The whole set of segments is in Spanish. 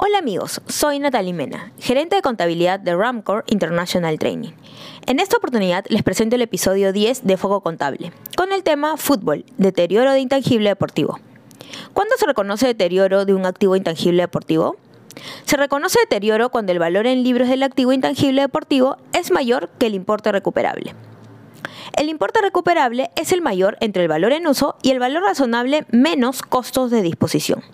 Hola amigos, soy Natalie Mena, gerente de contabilidad de Ramcore International Training. En esta oportunidad les presento el episodio 10 de Foco Contable, con el tema Fútbol, deterioro de intangible deportivo. ¿Cuándo se reconoce deterioro de un activo intangible deportivo? Se reconoce deterioro cuando el valor en libros del activo intangible deportivo es mayor que el importe recuperable. El importe recuperable es el mayor entre el valor en uso y el valor razonable menos costos de disposición.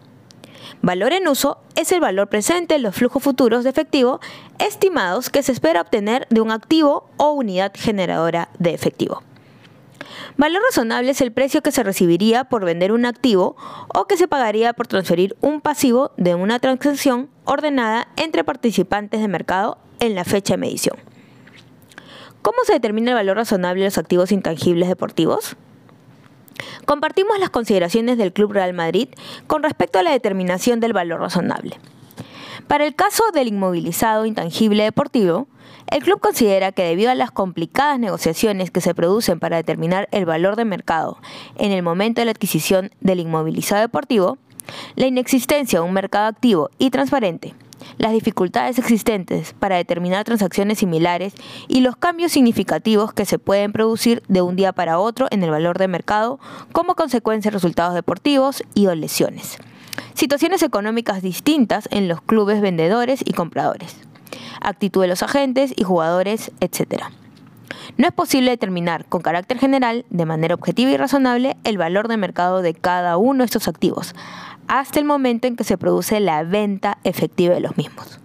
Valor en uso es el valor presente en los flujos futuros de efectivo estimados que se espera obtener de un activo o unidad generadora de efectivo. Valor razonable es el precio que se recibiría por vender un activo o que se pagaría por transferir un pasivo de una transacción ordenada entre participantes de mercado en la fecha de medición. ¿Cómo se determina el valor razonable de los activos intangibles deportivos? Compartimos las consideraciones del Club Real Madrid con respecto a la determinación del valor razonable. Para el caso del inmovilizado intangible deportivo, el club considera que debido a las complicadas negociaciones que se producen para determinar el valor de mercado en el momento de la adquisición del inmovilizado deportivo, la inexistencia de un mercado activo y transparente las dificultades existentes para determinar transacciones similares y los cambios significativos que se pueden producir de un día para otro en el valor de mercado como consecuencia de resultados deportivos y o lesiones. Situaciones económicas distintas en los clubes vendedores y compradores. Actitud de los agentes y jugadores, etc. No es posible determinar con carácter general, de manera objetiva y razonable, el valor de mercado de cada uno de estos activos, hasta el momento en que se produce la venta efectiva de los mismos.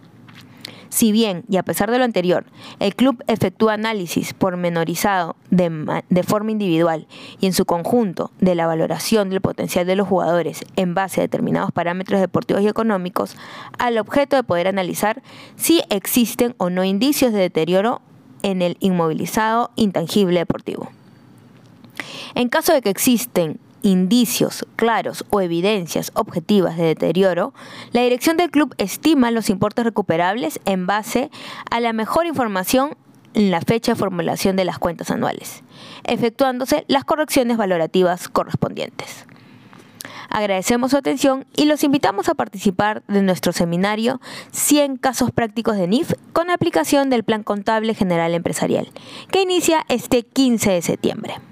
Si bien, y a pesar de lo anterior, el club efectúa análisis pormenorizado de, de, forma individual y en su conjunto de la valoración del potencial de los jugadores en base a determinados parámetros deportivos y económicos, al objeto de poder analizar si existen o no indicios de deterioro en el inmovilizado intangible deportivo. En caso de que existen indicios claros o evidencias objetivas de deterioro, la dirección del club estima los importes recuperables en base a la mejor información en la fecha de formulación de las cuentas anuales, efectuándose las correcciones valorativas correspondientes. Agradecemos su atención y los invitamos a participar de nuestro seminario 100 casos prácticos de NIF con aplicación del Plan Contable General Empresarial, que inicia este 15 de septiembre.